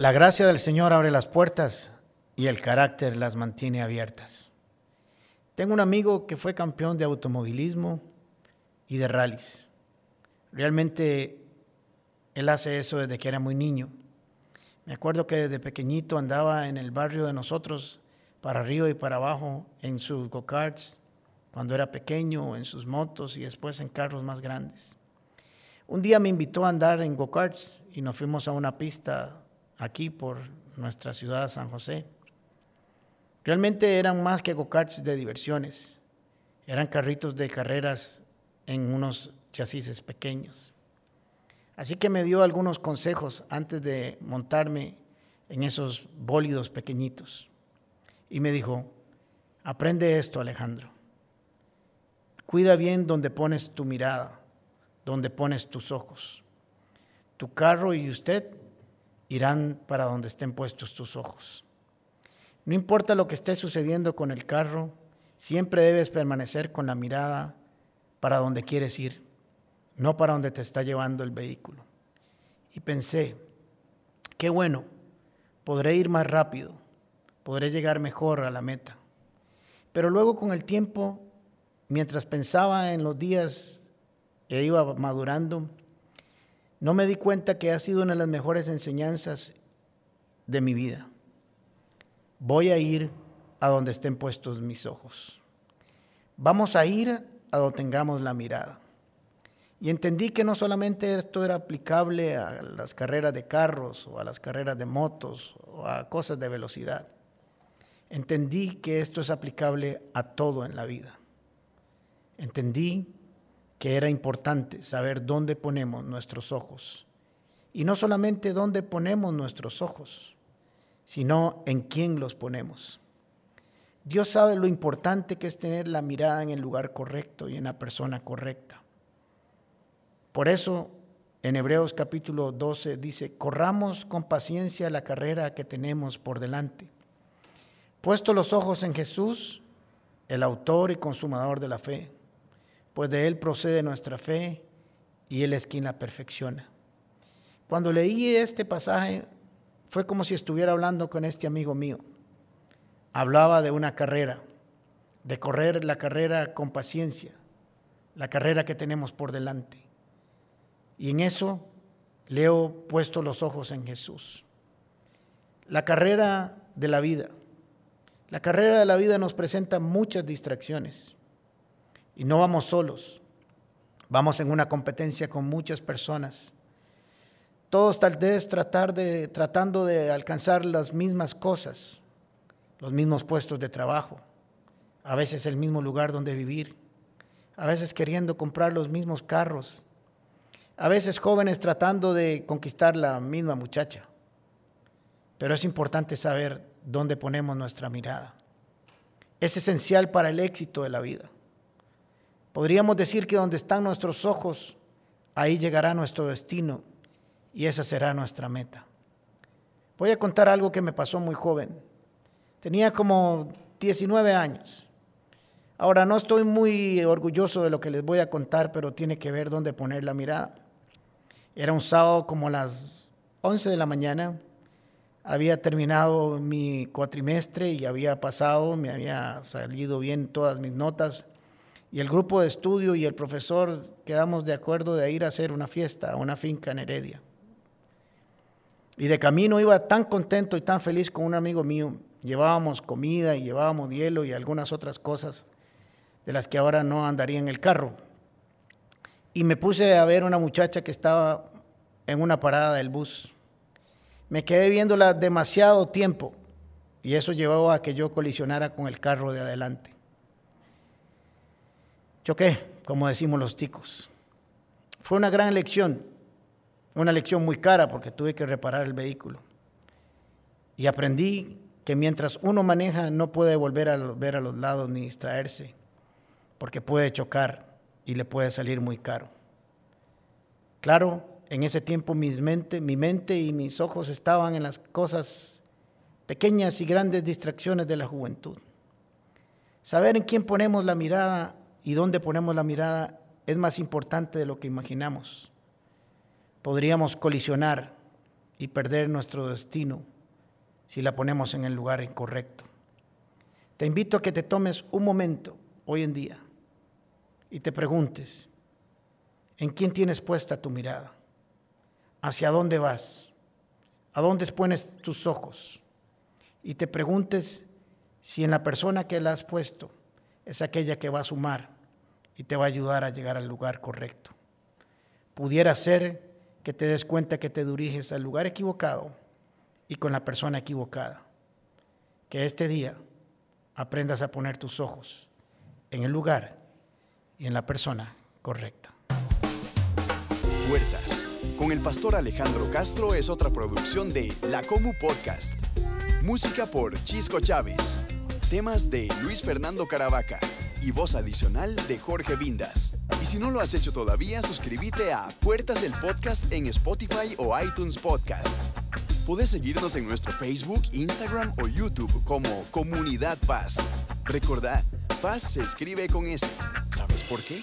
La gracia del Señor abre las puertas y el carácter las mantiene abiertas. Tengo un amigo que fue campeón de automovilismo y de rallies. Realmente él hace eso desde que era muy niño. Me acuerdo que desde pequeñito andaba en el barrio de nosotros, para arriba y para abajo, en sus go-karts, cuando era pequeño, en sus motos y después en carros más grandes. Un día me invitó a andar en go-karts y nos fuimos a una pista aquí por nuestra ciudad, San José. Realmente eran más que go-karts de diversiones, eran carritos de carreras en unos chasis pequeños. Así que me dio algunos consejos antes de montarme en esos bólidos pequeñitos. Y me dijo, aprende esto Alejandro. Cuida bien donde pones tu mirada, donde pones tus ojos. Tu carro y usted irán para donde estén puestos tus ojos. No importa lo que esté sucediendo con el carro, siempre debes permanecer con la mirada para donde quieres ir, no para donde te está llevando el vehículo. Y pensé, qué bueno, podré ir más rápido, podré llegar mejor a la meta. Pero luego con el tiempo, mientras pensaba en los días que iba madurando, no me di cuenta que ha sido una de las mejores enseñanzas de mi vida voy a ir a donde estén puestos mis ojos. Vamos a ir a donde tengamos la mirada. Y entendí que no solamente esto era aplicable a las carreras de carros o a las carreras de motos o a cosas de velocidad. Entendí que esto es aplicable a todo en la vida. Entendí que era importante saber dónde ponemos nuestros ojos. Y no solamente dónde ponemos nuestros ojos, sino en quién los ponemos. Dios sabe lo importante que es tener la mirada en el lugar correcto y en la persona correcta. Por eso en Hebreos capítulo 12 dice, corramos con paciencia la carrera que tenemos por delante. Puesto los ojos en Jesús, el autor y consumador de la fe, pues de Él procede nuestra fe y Él es quien la perfecciona. Cuando leí este pasaje fue como si estuviera hablando con este amigo mío. Hablaba de una carrera, de correr la carrera con paciencia, la carrera que tenemos por delante. Y en eso le he puesto los ojos en Jesús. La carrera de la vida. La carrera de la vida nos presenta muchas distracciones y no vamos solos. Vamos en una competencia con muchas personas todos tal vez tratar de, tratando de alcanzar las mismas cosas, los mismos puestos de trabajo, a veces el mismo lugar donde vivir, a veces queriendo comprar los mismos carros, a veces jóvenes tratando de conquistar la misma muchacha. Pero es importante saber dónde ponemos nuestra mirada. Es esencial para el éxito de la vida. Podríamos decir que donde están nuestros ojos, ahí llegará nuestro destino y esa será nuestra meta. Voy a contar algo que me pasó muy joven. Tenía como 19 años. Ahora no estoy muy orgulloso de lo que les voy a contar, pero tiene que ver dónde poner la mirada. Era un sábado como las 11 de la mañana. Había terminado mi cuatrimestre y había pasado, me había salido bien todas mis notas. Y el grupo de estudio y el profesor quedamos de acuerdo de ir a hacer una fiesta a una finca en Heredia. Y de camino iba tan contento y tan feliz con un amigo mío. Llevábamos comida y llevábamos hielo y algunas otras cosas de las que ahora no andaría en el carro. Y me puse a ver una muchacha que estaba en una parada del bus. Me quedé viéndola demasiado tiempo y eso llevó a que yo colisionara con el carro de adelante. Choqué, como decimos los ticos. Fue una gran lección una lección muy cara porque tuve que reparar el vehículo. Y aprendí que mientras uno maneja no puede volver a ver a los lados ni distraerse, porque puede chocar y le puede salir muy caro. Claro, en ese tiempo mente, mi mente y mis ojos estaban en las cosas pequeñas y grandes distracciones de la juventud. Saber en quién ponemos la mirada y dónde ponemos la mirada es más importante de lo que imaginamos podríamos colisionar y perder nuestro destino si la ponemos en el lugar incorrecto. Te invito a que te tomes un momento hoy en día y te preguntes, ¿en quién tienes puesta tu mirada? ¿Hacia dónde vas? ¿A dónde pones tus ojos? Y te preguntes si en la persona que la has puesto es aquella que va a sumar y te va a ayudar a llegar al lugar correcto. Pudiera ser que te des cuenta que te diriges al lugar equivocado y con la persona equivocada. Que este día aprendas a poner tus ojos en el lugar y en la persona correcta. Puertas con el pastor Alejandro Castro es otra producción de La Comu Podcast. Música por Chisco Chávez. Temas de Luis Fernando Caravaca y voz adicional de Jorge Vindas. Y si no lo has hecho todavía, suscríbete a Puertas el Podcast en Spotify o iTunes Podcast. Puedes seguirnos en nuestro Facebook, Instagram o YouTube como Comunidad Paz. Recordá, Paz se escribe con S. ¿Sabes por qué?